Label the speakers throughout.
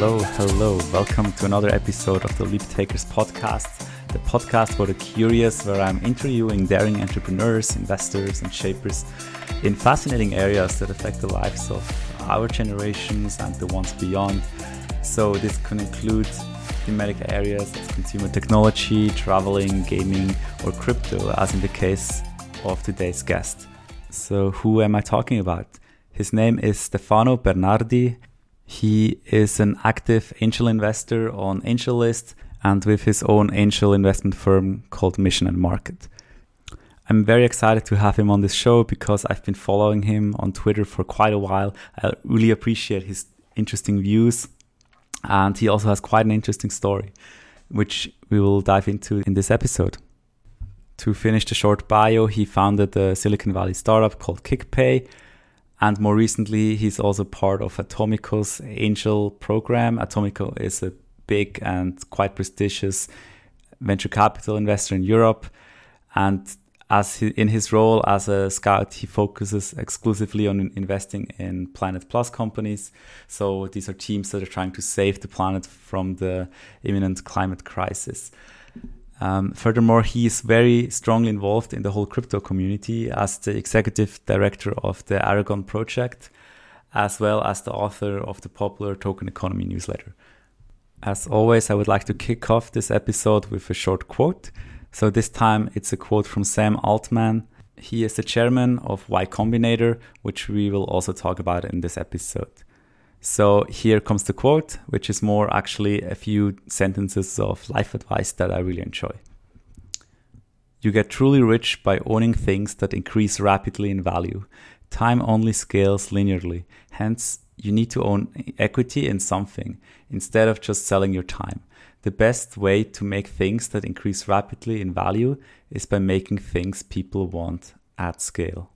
Speaker 1: Hello, hello. Welcome to another episode of the Leap Takers podcast, the podcast for the curious, where I'm interviewing daring entrepreneurs, investors, and shapers in fascinating areas that affect the lives of our generations and the ones beyond. So, this can include thematic areas as consumer technology, traveling, gaming, or crypto, as in the case of today's guest. So, who am I talking about? His name is Stefano Bernardi. He is an active angel investor on AngelList and with his own angel investment firm called Mission and Market. I'm very excited to have him on this show because I've been following him on Twitter for quite a while. I really appreciate his interesting views, and he also has quite an interesting story, which we will dive into in this episode. To finish the short bio, he founded a Silicon Valley startup called KickPay, and more recently, he's also part of Atomico's angel program. Atomico is a big and quite prestigious venture capital investor in Europe. And as he, in his role as a scout, he focuses exclusively on investing in Planet Plus companies. So these are teams that are trying to save the planet from the imminent climate crisis. Um, furthermore, he is very strongly involved in the whole crypto community as the executive director of the Aragon project, as well as the author of the popular Token Economy newsletter. As always, I would like to kick off this episode with a short quote. So this time it's a quote from Sam Altman. He is the chairman of Y Combinator, which we will also talk about in this episode. So here comes the quote, which is more actually a few sentences of life advice that I really enjoy. You get truly rich by owning things that increase rapidly in value. Time only scales linearly. Hence, you need to own equity in something instead of just selling your time. The best way to make things that increase rapidly in value is by making things people want at scale.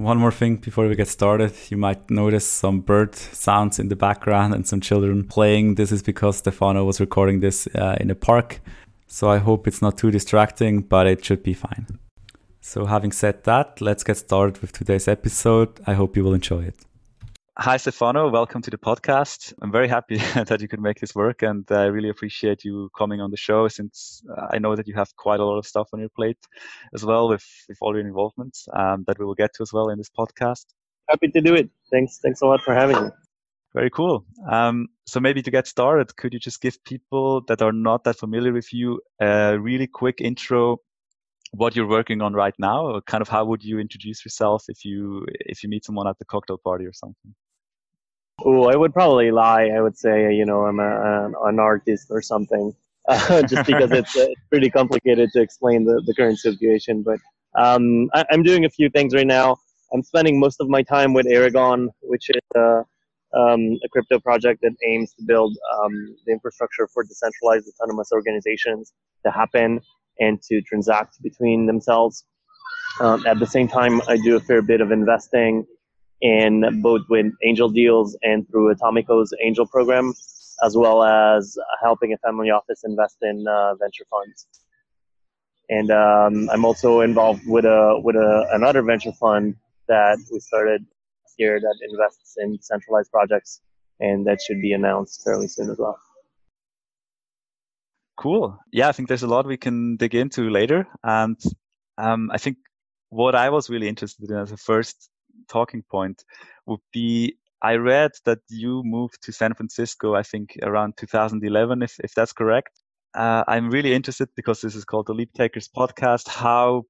Speaker 1: One more thing before we get started, you might notice some bird sounds in the background and some children playing. This is because Stefano was recording this uh, in a park, so I hope it's not too distracting, but it should be fine. So, having said that, let's get started with today's episode. I hope you will enjoy it. Hi, Stefano. Welcome to the podcast. I'm very happy that you could make this work, and I really appreciate you coming on the show since uh, I know that you have quite a lot of stuff on your plate as well with, with all your involvements um, that we will get to as well in this podcast.
Speaker 2: Happy to do it. Thanks. Thanks a lot for having me.
Speaker 1: Very cool. Um, so maybe to get started, could you just give people that are not that familiar with you a really quick intro what you're working on right now or kind of how would you introduce yourself if you if you meet someone at the cocktail party or something
Speaker 2: Oh, I would probably lie. I would say, you know, I'm a, an, artist or something, uh, just because it's, uh, pretty complicated to explain the, the current situation. But um, I, am doing a few things right now. I'm spending most of my time with Aragon, which is a, um, a crypto project that aims to build um, the infrastructure for decentralized autonomous organizations to happen and to transact between themselves. Um, at the same time, I do a fair bit of investing in both with angel deals and through Atomico's angel program, as well as helping a family office invest in uh, venture funds. And um, I'm also involved with a with a, another venture fund that we started here that invests in centralized projects, and that should be announced fairly soon as well.
Speaker 1: Cool. Yeah, I think there's a lot we can dig into later, and um, I think what I was really interested in as a first talking point would be I read that you moved to San Francisco, I think around 2011, if, if that's correct. Uh, I'm really interested because this is called the Leap Takers podcast. How,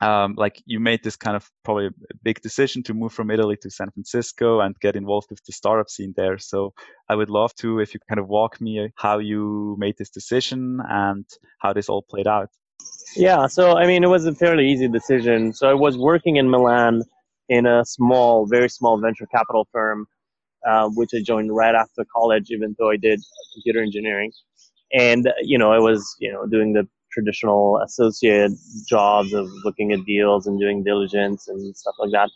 Speaker 1: um, like you made this kind of probably big decision to move from Italy to San Francisco and get involved with the startup scene there. So I would love to, if you kind of walk me how you made this decision and how this all played out.
Speaker 2: Yeah. So, I mean, it was a fairly easy decision. So I was working in Milan in a small, very small venture capital firm, uh, which I joined right after college, even though I did computer engineering. And, you know, I was, you know, doing the traditional associate jobs of looking at deals and doing diligence and stuff like that.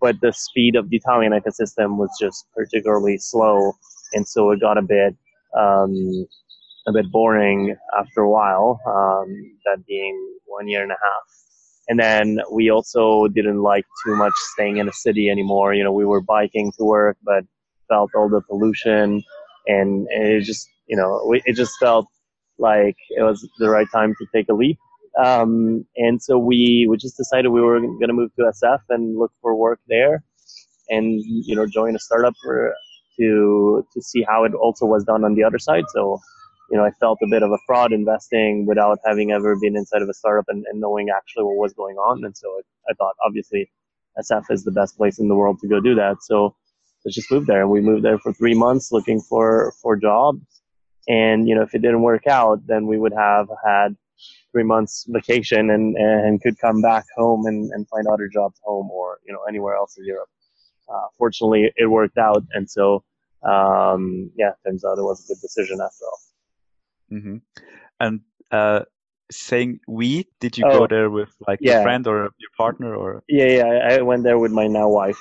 Speaker 2: But the speed of the Italian ecosystem was just particularly slow. And so it got a bit, um, a bit boring after a while, um, that being one year and a half and then we also didn't like too much staying in the city anymore. You know, we were biking to work, but felt all the pollution and, and it just you know it just felt like it was the right time to take a leap. Um, and so we we just decided we were going to move to SF and look for work there, and you know join a startup for, to to see how it also was done on the other side. So you know I felt a bit of a fraud investing without having ever been inside of a startup and, and knowing actually what was going on. And so I, I thought obviously SF is the best place in the world to go do that. So let's just move there. And we moved there for three months looking for, for jobs. And, you know, if it didn't work out, then we would have had three months vacation and, and could come back home and, and find other jobs home or, you know, anywhere else in Europe. Uh, fortunately, it worked out. And so, um, yeah, turns out it was a good decision after all.
Speaker 1: Mm-hmm. And, uh, saying we, did you oh, go there with like yeah. a friend or your partner or?
Speaker 2: Yeah, yeah, I went there with my now wife.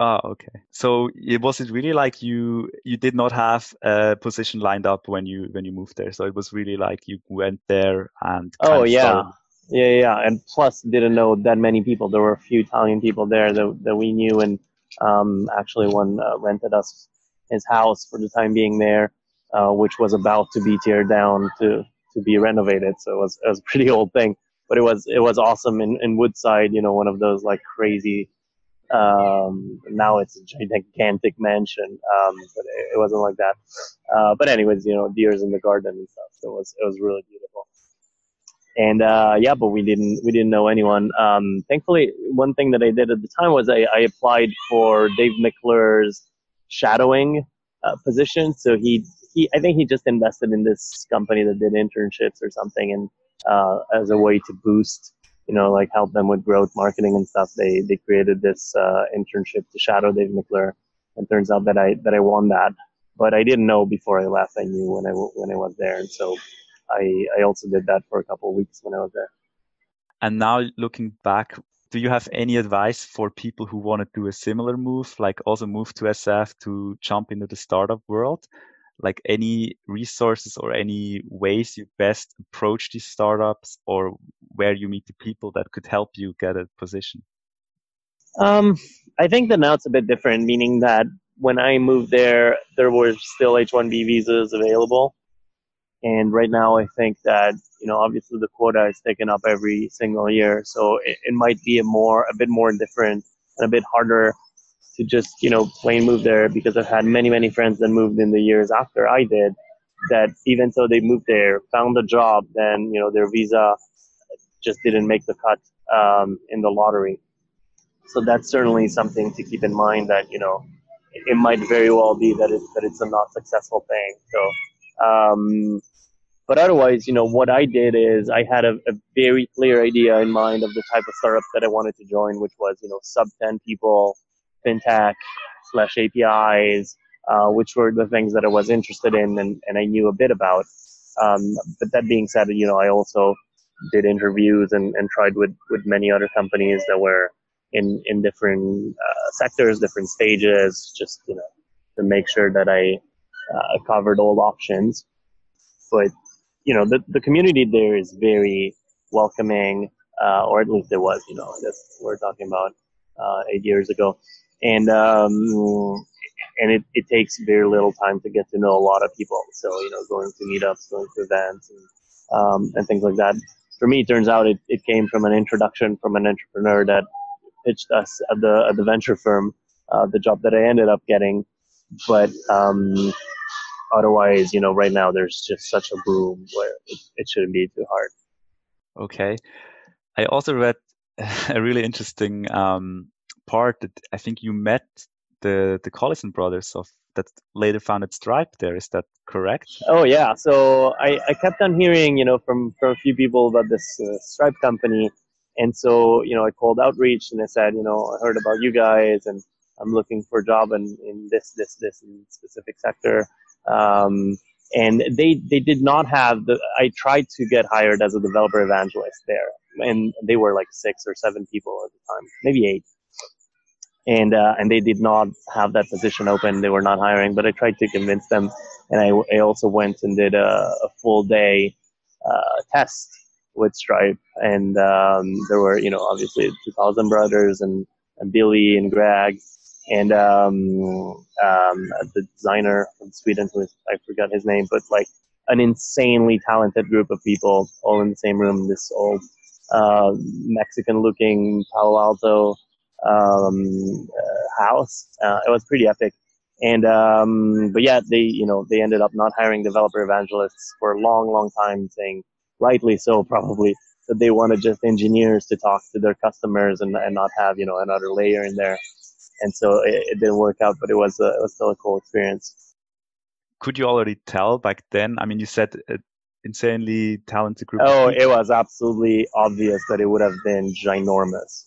Speaker 1: Ah, okay. So it was it really like you you did not have a position lined up when you when you moved there. So it was really like you went there and
Speaker 2: oh yeah. Started. Yeah, yeah, and plus didn't know that many people. There were a few Italian people there that, that we knew, and um, actually one uh, rented us his house for the time being there, uh, which was about to be teared down to to be renovated. So it was it was a pretty old thing, but it was it was awesome in, in Woodside. You know, one of those like crazy um, now it's a gigantic mansion, um, but it, it, wasn't like that. Uh, but anyways, you know, deers in the garden and stuff. So it was it was really beautiful. And uh, yeah, but we didn't we didn't know anyone. Um, thankfully, one thing that I did at the time was I, I applied for Dave McClure's shadowing uh, position. So he he I think he just invested in this company that did internships or something, and uh, as a way to boost you know, like help them with growth marketing and stuff. They they created this uh, internship to shadow Dave McClure, and turns out that I that I won that. But I didn't know before I left. I knew when I when I was there, and so I I also did that for a couple of weeks when I was there.
Speaker 1: And now looking back, do you have any advice for people who want to do a similar move, like also move to SF to jump into the startup world? Like any resources or any ways you best approach these startups or where you meet the people that could help you get a position?
Speaker 2: Um, I think that now it's a bit different, meaning that when I moved there, there were still H-1B visas available. And right now, I think that, you know, obviously the quota is taken up every single year. So it, it might be a more, a bit more different and a bit harder to just you know plain move there because I've had many many friends that moved in the years after I did that even though they moved there found a job then you know their visa just didn't make the cut um, in the lottery. So that's certainly something to keep in mind that you know it might very well be that it's that it's a not successful thing. So um, but otherwise you know what I did is I had a, a very clear idea in mind of the type of startup that I wanted to join which was you know sub 10 people fintech slash APIs, uh, which were the things that I was interested in and, and I knew a bit about. Um, but that being said, you know, I also did interviews and, and tried with, with many other companies that were in, in different uh, sectors, different stages, just, you know, to make sure that I uh, covered all options. But, you know, the, the community there is very welcoming, uh, or at least it was, you know, that's we're talking about uh, eight years ago and um, and it, it takes very little time to get to know a lot of people. So you know, going to meetups, going to events, and um, and things like that. For me, it turns out it, it came from an introduction from an entrepreneur that pitched us at the at the venture firm, uh, the job that I ended up getting. But um, otherwise, you know, right now there's just such a boom where it, it shouldn't be too hard.
Speaker 1: Okay, I also read a really interesting um, part that I think you met the the Collison brothers of that later founded Stripe. There is that correct?
Speaker 2: Oh yeah. So I, I kept on hearing you know from from a few people about this uh, Stripe company, and so you know I called outreach and I said you know I heard about you guys and I'm looking for a job in, in this this this specific sector. Um, and they they did not have the. I tried to get hired as a developer evangelist there, and they were like six or seven people at the time, maybe eight and uh, and they did not have that position open. They were not hiring, but I tried to convince them, and I, I also went and did a, a full day uh, test with Stripe, and um, there were you know obviously 2000 brothers and, and Billy and Greg, and um, um, the designer from Sweden, who is, I forgot his name, but like an insanely talented group of people all in the same room. This old uh, Mexican-looking Palo Alto um, uh, house. Uh, it was pretty epic. And um, but yeah, they you know they ended up not hiring developer evangelists for a long, long time, saying rightly so probably that they wanted just engineers to talk to their customers and, and not have you know another layer in there. And so it, it didn't work out, but it was a, it was still a cool experience.
Speaker 1: Could you already tell back then? I mean, you said insanely talented group.
Speaker 2: Oh, it was absolutely obvious that it would have been ginormous.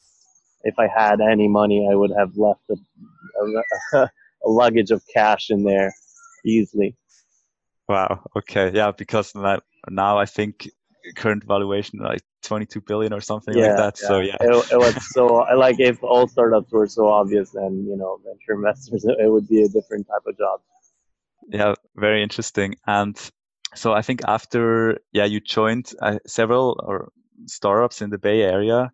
Speaker 2: If I had any money, I would have left a, a, a luggage of cash in there easily.
Speaker 1: Wow. Okay. Yeah. Because now I think current valuation like 22 billion or something yeah, like that. Yeah. So yeah,
Speaker 2: it, it was so I like if all startups were so obvious, then you know venture investors, it would be a different type of job.
Speaker 1: Yeah, very interesting. And so I think after yeah you joined uh, several or startups in the Bay Area,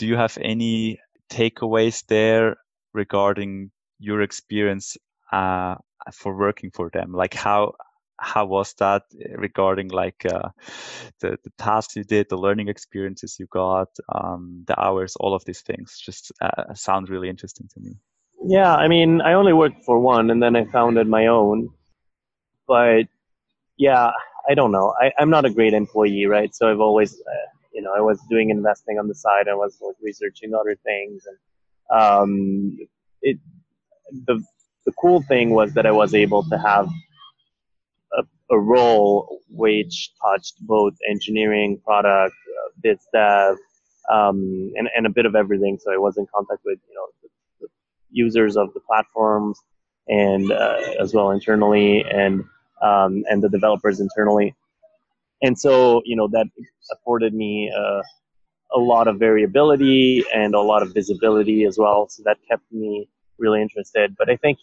Speaker 1: do you have any takeaways there regarding your experience uh, for working for them? Like how how was that regarding like uh, the the tasks you did, the learning experiences you got, um, the hours, all of these things? Just uh, sound really interesting to me.
Speaker 2: Yeah, I mean, I only worked for one, and then I founded my own. But yeah, I don't know. I, I'm not a great employee, right? So I've always, uh, you know, I was doing investing on the side. I was like researching other things, and um, it the the cool thing was that I was able to have a, a role which touched both engineering, product, uh, biz dev, um, and, and a bit of everything. So I was in contact with you know the, the users of the platforms and uh, as well internally and um, and the developers internally. And so you know that afforded me uh, a lot of variability and a lot of visibility as well. So that kept me really interested. But I think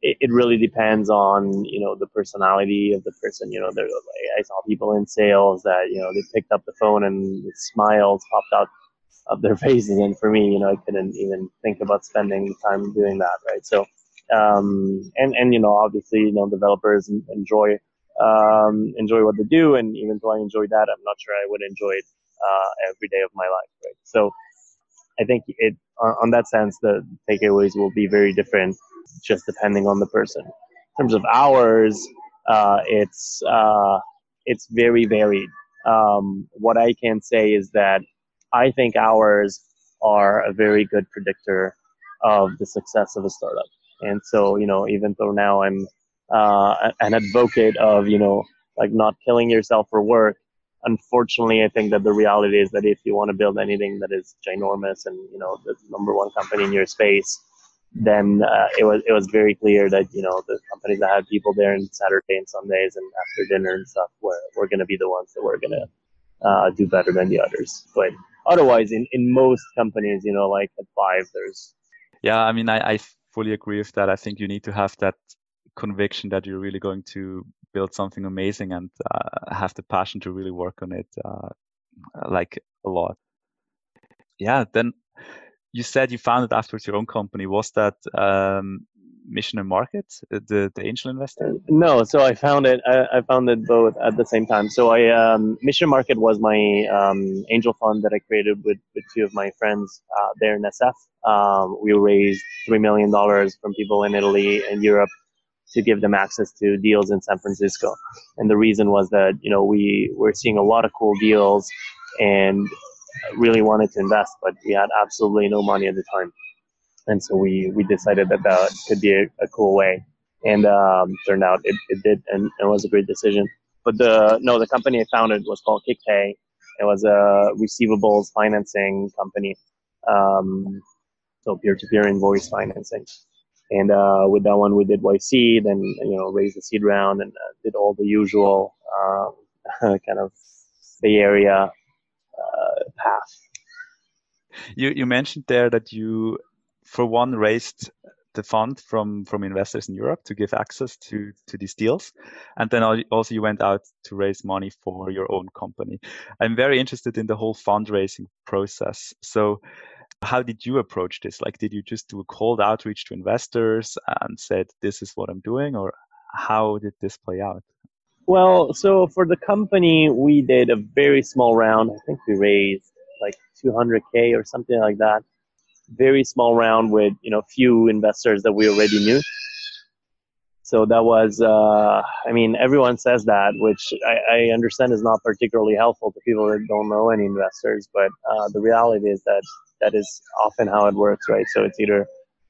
Speaker 2: it, it really depends on you know the personality of the person. You know, there, I saw people in sales that you know they picked up the phone and smiles popped out of their faces, and for me, you know, I couldn't even think about spending time doing that. Right, so. Um, and and you know obviously you know developers enjoy um, enjoy what they do and even though I enjoy that I'm not sure I would enjoy it uh, every day of my life right so I think it on, on that sense the takeaways will be very different just depending on the person. In terms of hours, uh, it's uh, it's very varied. Um, what I can say is that I think hours are a very good predictor of the success of a startup. And so, you know, even though now I'm uh, an advocate of, you know, like not killing yourself for work, unfortunately, I think that the reality is that if you want to build anything that is ginormous and, you know, the number one company in your space, then uh, it was it was very clear that you know the companies that had people there on Saturday and Sundays and after dinner and stuff were were going to be the ones that were going to uh, do better than the others. But otherwise, in in most companies, you know, like at five, there's
Speaker 1: yeah. I mean, I, I fully agree with that. I think you need to have that conviction that you're really going to build something amazing and uh, have the passion to really work on it uh, like a lot. Yeah, then you said you founded afterwards your own company. Was that um, Mission and Market, uh, the the angel investor?
Speaker 2: No, so I found it. I, I found it both at the same time. So I um, Mission Market was my um, angel fund that I created with, with two of my friends uh, there in SF. Um, we raised three million dollars from people in Italy and Europe to give them access to deals in San Francisco. And the reason was that you know we were seeing a lot of cool deals and really wanted to invest, but we had absolutely no money at the time. And so we, we decided that that could be a, a cool way. And um, turned out it, it did, and it was a great decision. But the no, the company I founded was called KickPay. It was a receivables financing company, um, so peer-to-peer invoice financing. And uh, with that one, we did YC, then you know raised the seed round and uh, did all the usual uh, kind of Bay Area path.
Speaker 1: You you mentioned there that you, for one, raised the fund from from investors in Europe to give access to to these deals, and then also you went out to raise money for your own company. I'm very interested in the whole fundraising process. So, How did you approach this? Like, did you just do a cold outreach to investors and said, this is what I'm doing? Or how did this play out?
Speaker 2: Well, so for the company, we did a very small round. I think we raised like 200K or something like that. Very small round with, you know, few investors that we already knew. So that was, uh, I mean, everyone says that, which I, I, understand is not particularly helpful to people that don't know any investors. But uh, the reality is that that is often how it works, right? So it's either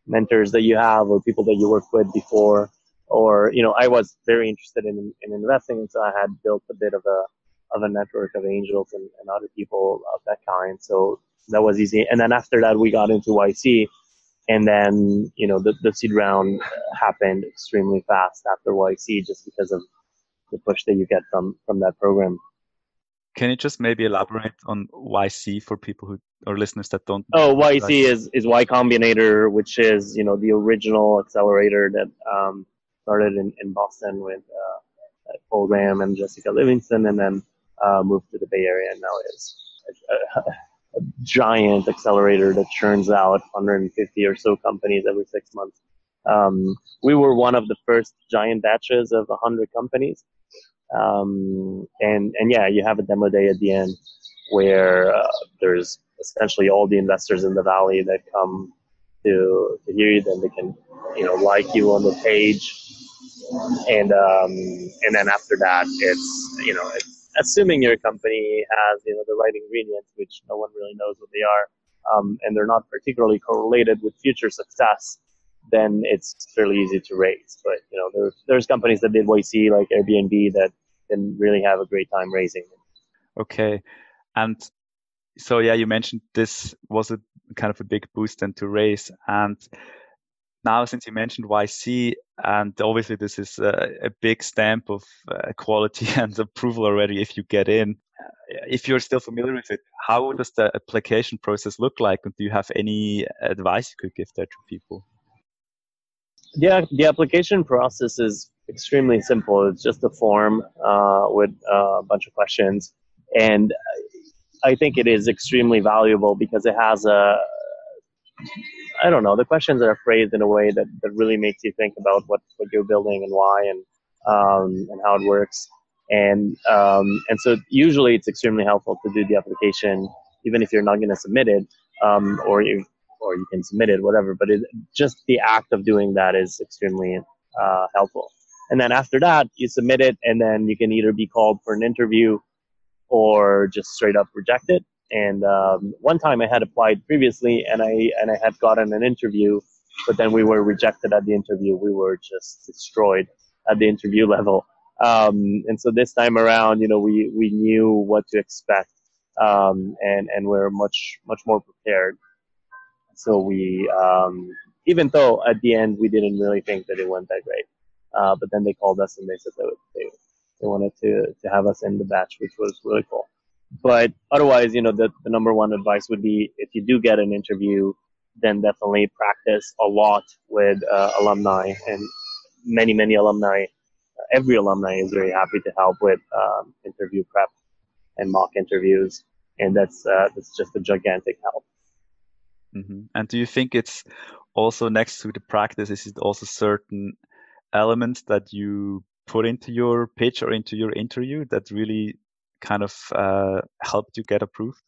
Speaker 2: mentors that you have or people that you worked with before, or you know, I was very interested in, in investing, and so I had built a bit of a of a network of angels and, and other people of that kind. So that was easy. And then after that, we got into YC and then you know the, the seed round happened extremely fast after YC just because of the push that you get from from that program.
Speaker 1: Can you just maybe elaborate on YC for people who or listeners that don't?
Speaker 2: Oh, YC is is Y Combinator, which is you know the original accelerator that um, started in, in Boston with uh, Paul Graham and Jessica Livingston, and then uh, moved to the Bay Area, and now is a giant accelerator that churns out 150 or so companies every six months. Um, we were one of the first giant batches of 100 companies. Um, and, and yeah, you have a demo day at the end where uh, there's essentially all the investors in the valley that come to, to hear you. Then they can, you know, like you on the page. And, um, and then after that, it's, you know, it's, assuming your company has you know the right ingredients, which no one really knows what they are, um, and they're not particularly correlated with future success, then it's fairly easy to raise. But you know there's there's companies that did YC like Airbnb that didn't really have a great time raising.
Speaker 1: Okay, and so yeah, you mentioned this was a kind of a big boost then to raise and now since you mentioned YC, and obviously this is a, a big stamp of uh, quality and approval already if you get in. Uh, if you're still familiar with it, how does the application process look like? And do you have any advice you could give there to people?
Speaker 2: Yeah, the application process is extremely simple. It's just a form uh, with uh, a bunch of questions. And I think it is extremely valuable because it has a I don't know. The questions are phrased in a way that, that really makes you think about what, what you're building and why and um, and how it works. And um, and so usually it's extremely helpful to do the application, even if you're not going to submit it, um, or you or you can submit it, whatever. But it, just the act of doing that is extremely uh, helpful. And then after that, you submit it, and then you can either be called for an interview or just straight up reject it. And um, one time I had applied previously, and I and I had gotten an interview, but then we were rejected at the interview. We were just destroyed at the interview level. Um, and so this time around, you know, we we knew what to expect, um, and and we're much much more prepared. So we, um, even though at the end we didn't really think that it went that great, uh, but then they called us and they said that they they wanted to to have us in the batch, which was really cool. But otherwise, you know, the, the number one advice would be if you do get an interview, then definitely practice a lot with uh, alumni and many, many alumni. Every alumni is very happy to help with um, interview prep and mock interviews, and that's uh, that's just a gigantic help.
Speaker 1: Mm-hmm. And do you think it's also next to the practice? Is it also certain elements that you put into your pitch or into your interview that really kind of uh, helped you get approved?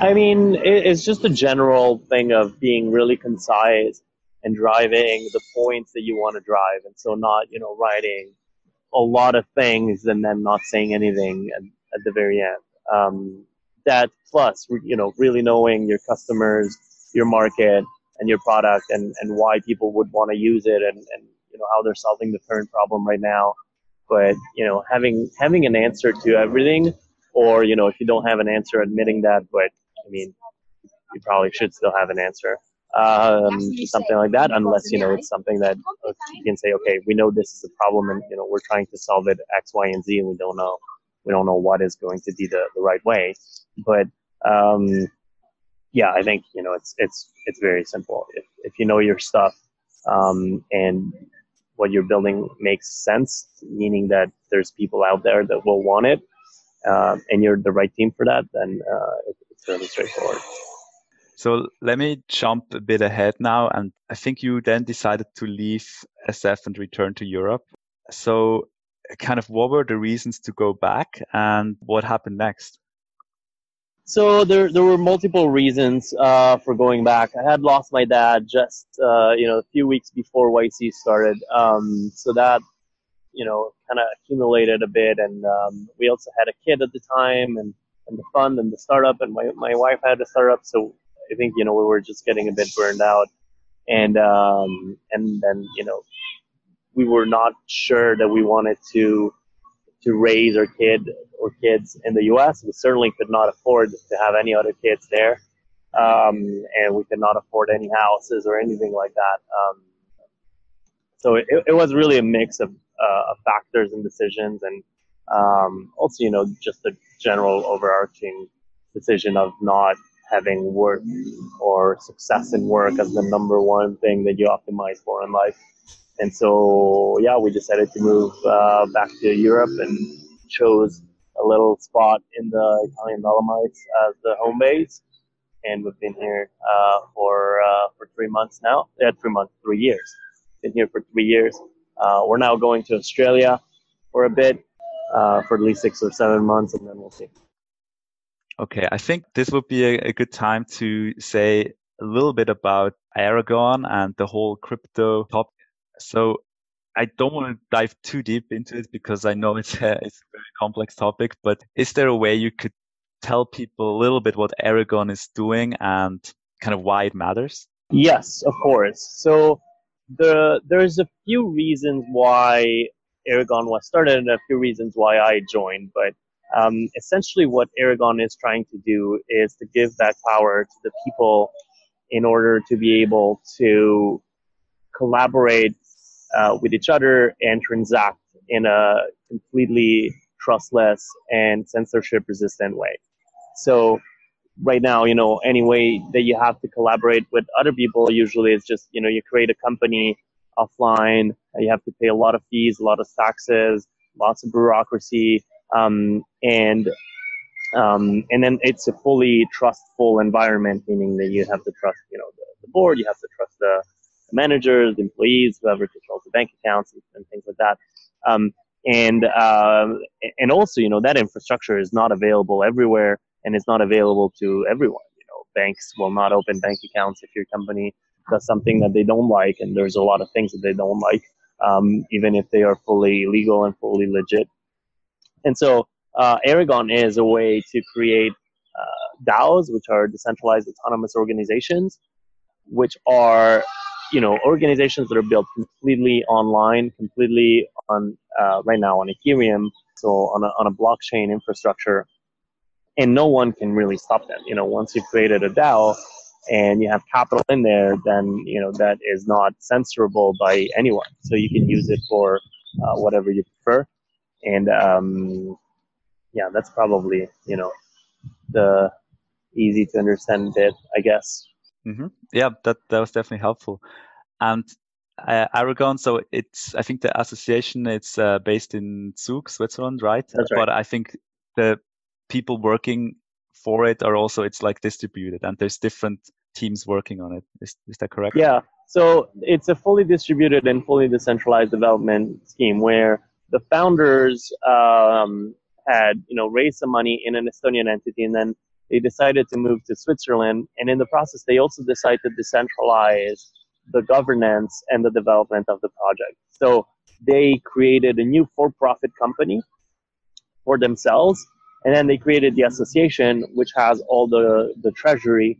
Speaker 2: I mean, it's just a general thing of being really concise and driving the points that you want to drive, and so not you know writing a lot of things and then not saying anything at, at the very end. Um, that plus, you know, really knowing your customers, your market, and your product, and, and why people would want to use it, and, and you know how they're solving the current problem right now, but you know having having an answer to everything or you know if you don't have an answer admitting that but i mean you probably should still have an answer. Um, something like that unless you know it's something that you can say okay we know this is a problem and you know we're trying to solve it x y and z and we don't know we don't know what is going to be the, the right way. But um, yeah i think you know it's it's it's very simple. If, if you know your stuff um, and what you're building makes sense, meaning that there's people out there that will want it, uh, and you're the right team for that, then uh, it, it's fairly straightforward.
Speaker 1: So let me jump a bit ahead now. And I think you then decided to leave SF and return to Europe. So kind of what were the reasons to go back and what happened next?
Speaker 2: So there, there were multiple reasons uh, for going back. I had lost my dad just, uh, you know, a few weeks before YC started. Um, so that, you know, kind of accumulated a bit. And um, we also had a kid at the time and, and the fund and the startup and my, my wife had a startup. So I think, you know, we were just getting a bit burned out. And, um, and then, you know, we were not sure that we wanted to to raise our kid or kids in the U.S. We certainly could not afford to have any other kids there, um, and we could not afford any houses or anything like that. Um, so it, it, was really a mix of, uh, of factors and decisions, and um, also you know just the general overarching decision of not having work or success in work as the number one thing that you optimize for in life. And so, yeah, we decided to move uh, back to Europe and chose a little spot in the Italian Dolomites as the home base. And we've been here uh, for uh, for three months now. Yeah, three months, three years. Been here for three years. Uh, we're now going to Australia for a bit, uh, for at least six or seven months, and then we'll see.
Speaker 1: Okay, I think this would be a, a good time to say a little bit about Aragon and the whole crypto topic so I don't want to dive too deep into it because I know it's a, it's a very complex topic, but is there a way you could tell people a little bit what Aragon is doing and kind of why it matters?
Speaker 2: Yes, of course. So the there's a few reasons why Aragon was started and a few reasons why I joined, but um, essentially what Aragon is trying to do is to give that power to the people in order to be able to collaborate uh, with each other and transact in a completely trustless and censorship resistant way. So right now, you know, any way that you have to collaborate with other people, usually it's just, you know, you create a company offline, you have to pay a lot of fees, a lot of taxes, lots of bureaucracy, um, and um, and then it's a fully trustful environment, meaning that you have to trust, you know, the, the board, you have to trust the managers, employees, whoever controls the bank accounts and, and things like that. Um, and uh, and also, you know, that infrastructure is not available everywhere, and it's not available to everyone. You know, banks will not open bank accounts if your company does something that they don't like, and there's a lot of things that they don't like, um, even if they are fully legal and fully legit. And so, uh, Aragon is a way to create uh, DAOs, which are decentralized autonomous organizations, which are you know organizations that are built completely online, completely on uh, right now on Ethereum, so on a, on a blockchain infrastructure, and no one can really stop them. You know, once you've created a DAO and you have capital in there, then you know that is not censorable by anyone. So you can use it for uh, whatever you prefer, and um, yeah, that's probably you know the easy to understand bit, I guess.
Speaker 1: Mm-hmm. Yeah, that that was definitely helpful. And uh, Aragon, so it's I think the association it's uh, based in Zug, Switzerland, right?
Speaker 2: That's right.
Speaker 1: But I think the people working for it are also it's like distributed, and there's different teams working on it. Is is that correct?
Speaker 2: Yeah. So it's a fully distributed and fully decentralized development scheme where the founders um, had you know raised some money in an Estonian entity and then they decided to move to Switzerland. And in the process, they also decided to decentralize the governance and the development of the project. So they created a new for-profit company for themselves, and then they created the association, which has all the the treasury.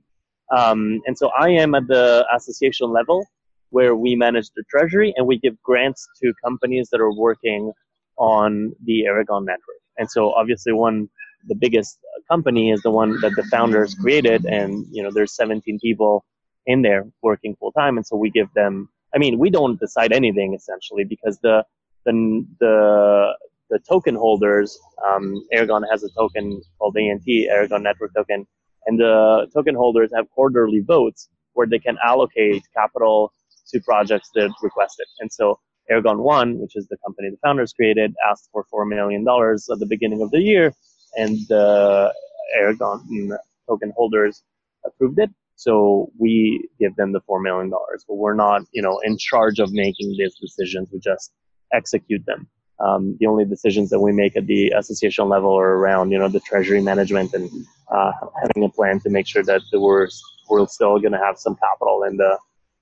Speaker 2: Um, and so I am at the association level, where we manage the treasury and we give grants to companies that are working on the Aragon network. And so obviously one the biggest company is the one that the founders created, and you know there's 17 people in there working full time, and so we give them. I mean, we don't decide anything essentially because the the the the token holders, um, Aragon has a token called ANT, Aragon Network Token, and the token holders have quarterly votes where they can allocate capital to projects that request it. And so Aragon One, which is the company the founders created, asked for four million dollars at the beginning of the year, and the Aragon token holders approved it. So we give them the $4 million, but we're not, you know, in charge of making these decisions. We just execute them. Um, the only decisions that we make at the association level are around, you know, the treasury management and uh, having a plan to make sure that we're, we're still going to have some capital in the,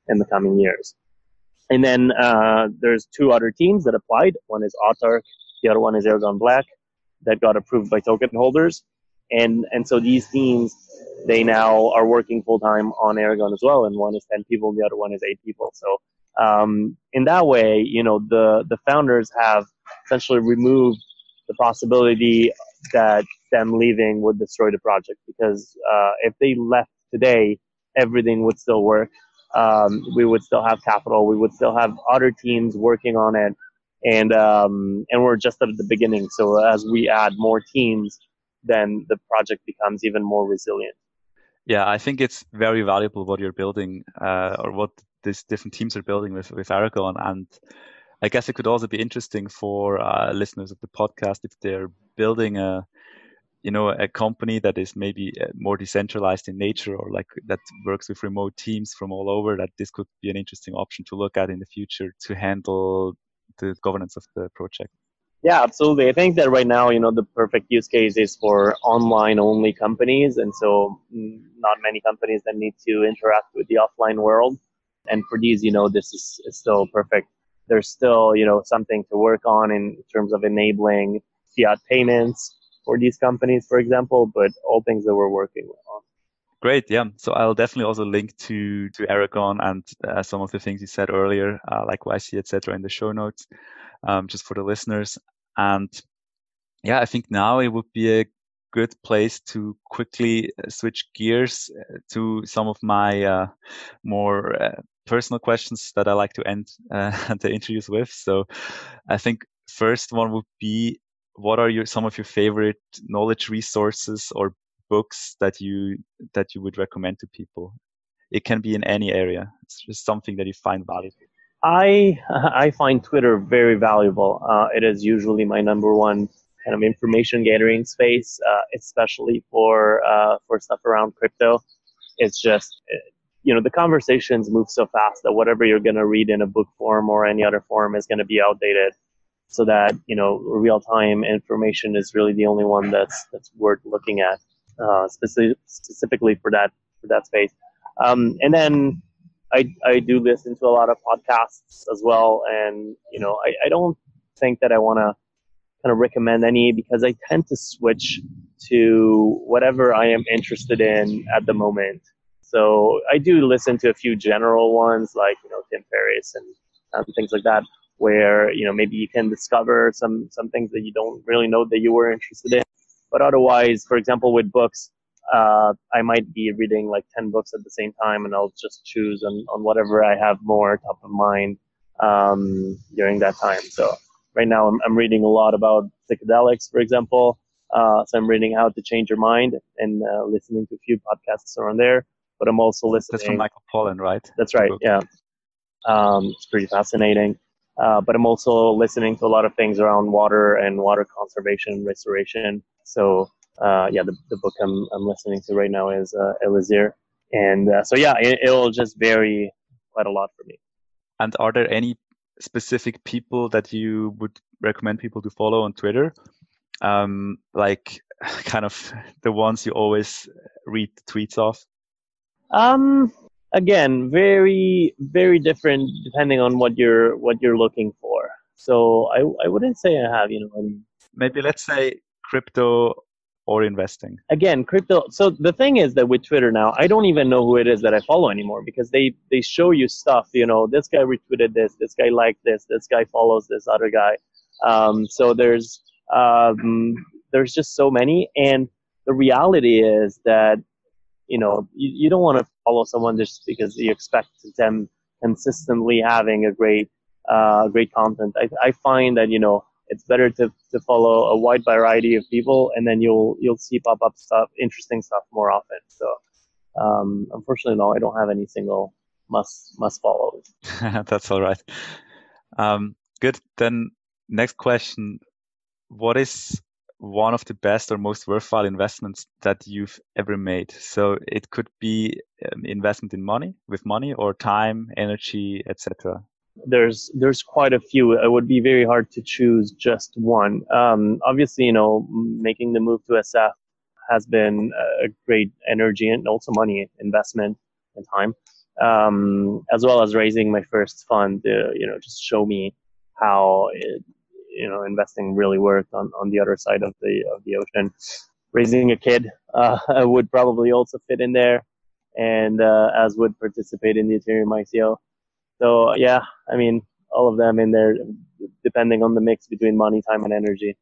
Speaker 2: in the coming years. And then uh, there's two other teams that applied. One is Autark, the other one is Aragon Black that got approved by token holders. And, and so these teams they now are working full time on Aragon as well, and one is ten people, and the other one is eight people. So um, in that way, you know, the the founders have essentially removed the possibility that them leaving would destroy the project because uh, if they left today, everything would still work. Um, we would still have capital. We would still have other teams working on it, and um, and we're just at the beginning. So as we add more teams, then the project becomes even more resilient.
Speaker 1: Yeah, I think it's very valuable what you're building uh, or what these different teams are building with with Aragon, and I guess it could also be interesting for uh, listeners of the podcast if they're building a you know a company that is maybe uh, more decentralized in nature or like that works with remote teams from all over that this could be an interesting option to look at in the future to handle the governance of the project
Speaker 2: yeah, absolutely. I think that right now, you know, the perfect use case is for online only companies. And so not many companies that need to interact with the offline world. And for these, you know, this is, is still perfect. There's still, you know, something to work on in terms of enabling fiat payments for these companies, for example, but all things that we're working on.
Speaker 1: Great, yeah. So I'll definitely also link to to Aragon and uh, some of the things you said earlier, uh, like YC, etc., in the show notes, um, just for the listeners. And yeah, I think now it would be a good place to quickly uh, switch gears uh, to some of my uh, more uh, personal questions that I like to end uh, the interviews with. So I think first one would be what are your some of your favorite knowledge resources or books that you that you would recommend to people? It can be in any area. It's just something that you find valuable.
Speaker 2: I I find Twitter very valuable. Uh, it is usually my number one kind of information gathering space, uh, especially for uh, for stuff around crypto. It's just you know the conversations move so fast that whatever you're going to read in a book form or any other form is going to be outdated. So that you know real time information is really the only one that's that's worth looking at, uh, specific, specifically for that for that space. Um, and then I, I do listen to a lot of podcasts as well. And, you know, I, I don't think that I want to kind of recommend any because I tend to switch to whatever I am interested in at the moment. So I do listen to a few general ones like, you know, Tim Ferriss and um, things like that, where, you know, maybe you can discover some, some things that you don't really know that you were interested in. But otherwise, for example, with books, uh, I might be reading like 10 books at the same time and I'll just choose on, on whatever I have more top of mind um, during that time. So right now I'm, I'm reading a lot about psychedelics, for example. Uh, so I'm reading How to Change Your Mind and uh, listening to a few podcasts around there. But I'm also listening.
Speaker 1: That's from Michael Pollan, right?
Speaker 2: That's right. Yeah. Um, it's pretty fascinating. Uh, but I'm also listening to a lot of things around water and water conservation, and restoration. So uh, yeah, the, the book I'm, I'm listening to right now is uh. And uh, so, yeah, it, will just vary quite a lot for me.
Speaker 1: And are there any specific people that you would recommend people to follow on Twitter? Um, like kind of the ones you always read the tweets of?
Speaker 2: Um, again, very, very different depending on what you're, what you're looking for. So I, I wouldn't say I have, you know, any...
Speaker 1: maybe let's say crypto or investing?
Speaker 2: Again, crypto. So the thing is that with Twitter now, I don't even know who it is that I follow anymore because they they show you stuff. You know, this guy retweeted this, this guy liked this, this guy follows this other guy. Um, so there's um, there's just so many, and the reality is that you know you, you don't want to follow someone just because you expect them consistently having a great uh, great content. I, I find that you know it's better to, to follow a wide variety of people and then you'll you'll see pop up stuff interesting stuff more often. So um, unfortunately no i don't have any single must must follow
Speaker 1: that's all right. Um, good. Then next question. What is one of the best or most worthwhile investments that you've ever made? So it could be um, investment in money, with money, or time, energy, etc.
Speaker 2: There's there's quite a few. It would be very hard to choose just one. Um, obviously, you know, making the move to SF has been a great energy and also money investment and time, um, as well as raising my first fund. To, you know, just show me how it, you know investing really worked on, on the other side of the of the ocean. Raising a kid uh, would probably also fit in there, and uh, as would participate in the Ethereum ICO. So yeah, I mean all of them in there, depending on the mix between money, time, and energy.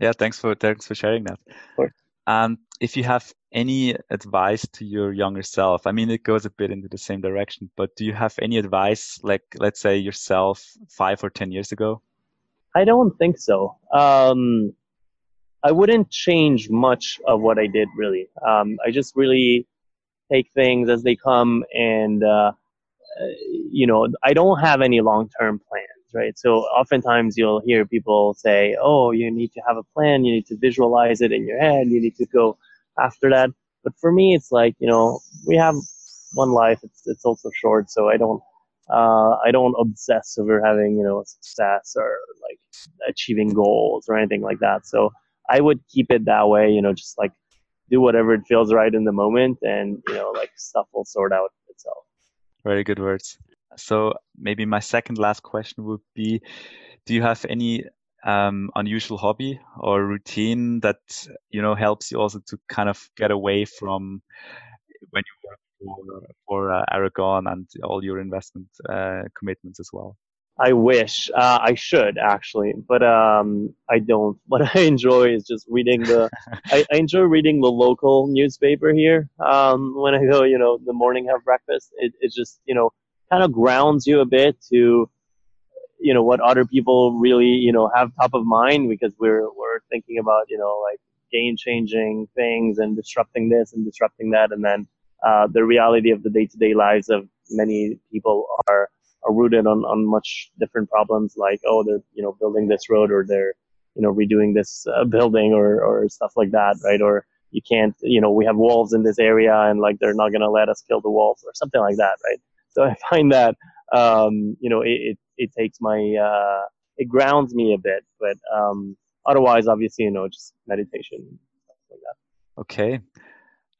Speaker 1: Yeah, thanks for thanks for sharing that. And if you have any advice to your younger self, I mean, it goes a bit into the same direction, but do you have any advice, like let's say yourself five or ten years ago?
Speaker 2: I don't think so. Um, I wouldn't change much of what I did really. Um, I just really take things as they come, and uh, you know, I don't have any long-term plans, right? So oftentimes you'll hear people say, "Oh, you need to have a plan. You need to visualize it in your head. You need to go after that." But for me, it's like you know, we have one life. It's it's also short, so I don't uh, I don't obsess over having you know success or like achieving goals or anything like that. So I would keep it that way. You know, just like do whatever it feels right in the moment, and you know, like stuff will sort out itself.
Speaker 1: Very good words. So maybe my second last question would be: Do you have any um, unusual hobby or routine that you know helps you also to kind of get away from when you work for, for uh, Aragon and all your investment uh, commitments as well?
Speaker 2: I wish uh, I should actually, but um, I don't. What I enjoy is just reading the. I, I, enjoy reading the local newspaper here. Um, when I go, you know, the morning have breakfast. It, it just you know kind of grounds you a bit to, you know, what other people really you know have top of mind because we're we're thinking about you know like game changing things and disrupting this and disrupting that, and then uh, the reality of the day-to-day lives of many people are are rooted on, on much different problems like oh they're you know building this road or they're you know redoing this uh, building or or stuff like that right? Or you can't you know we have wolves in this area and like they're not going to let us kill the wolves or something like that right? So i find that um, you know it, it, it takes my uh, it grounds me a bit but um, otherwise obviously you know just meditation stuff like that.
Speaker 1: Okay.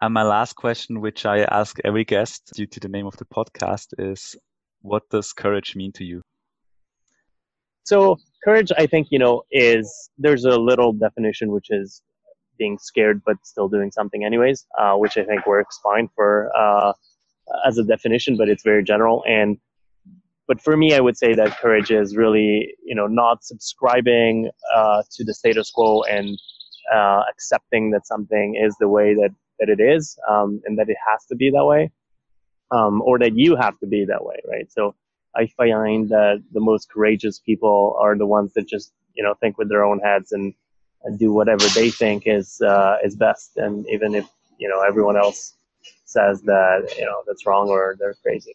Speaker 1: And my last question, which I ask every guest due to the name of the podcast, is what does courage mean to you?
Speaker 2: So, courage, I think, you know, is there's a little definition which is being scared but still doing something anyways, uh, which I think works fine for uh, as a definition, but it's very general. And but for me, I would say that courage is really, you know, not subscribing uh, to the status quo and uh, accepting that something is the way that that it is um, and that it has to be that way um, or that you have to be that way right? So i find that the most courageous people are the ones that just you know think with their own heads and, and do whatever they think is uh, is best. And even if you know everyone else says that you know that's wrong or they're crazy.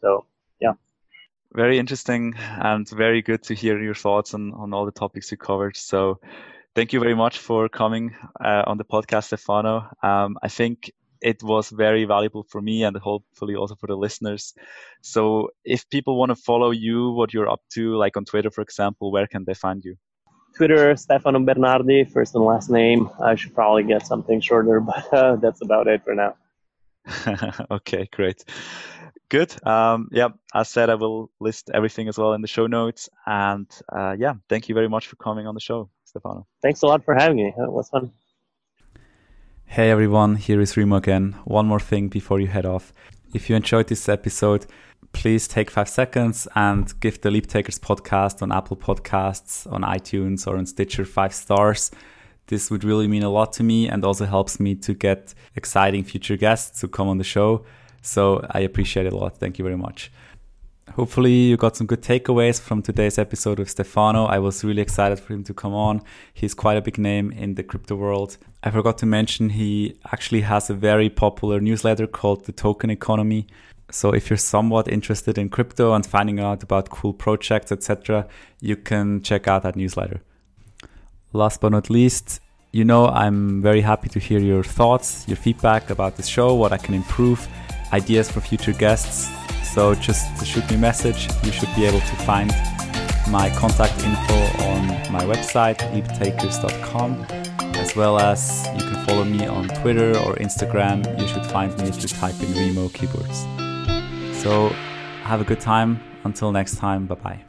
Speaker 2: So yeah.
Speaker 1: Very interesting and very good to hear your thoughts on, on all the topics you covered. So Thank you very much for coming uh, on the podcast, Stefano. Um, I think it was very valuable for me and hopefully also for the listeners. So if people want to follow you, what you're up to, like on Twitter, for example, where can they find you?
Speaker 2: Twitter, Stefano Bernardi, first and last name. I should probably get something shorter, but uh, that's about it for now.
Speaker 1: okay, great. Good. Um, yeah, as said, I will list everything as well in the show notes. And uh, yeah, thank you very much for coming on the show. Stefano.
Speaker 2: Thanks a lot for having me. It was fun.
Speaker 1: Hey everyone, here is Remo again. One more thing before you head off. If you enjoyed this episode, please take five seconds and give the Leap Takers podcast on Apple Podcasts, on iTunes, or on Stitcher five stars. This would really mean a lot to me and also helps me to get exciting future guests to come on the show. So I appreciate it a lot. Thank you very much. Hopefully, you got some good takeaways from today's episode with Stefano. I was really excited for him to come on. He's quite a big name in the crypto world. I forgot to mention he actually has a very popular newsletter called The Token Economy. So if you're somewhat interested in crypto and finding out about cool projects, etc., you can check out that newsletter. last but not least, you know I'm very happy to hear your thoughts, your feedback about the show, what I can improve, ideas for future guests. So just shoot me a message. You should be able to find my contact info on my website, leaptakers.com, as well as you can follow me on Twitter or Instagram. You should find me if you type in Remo Keyboards. So have a good time. Until next time, bye bye.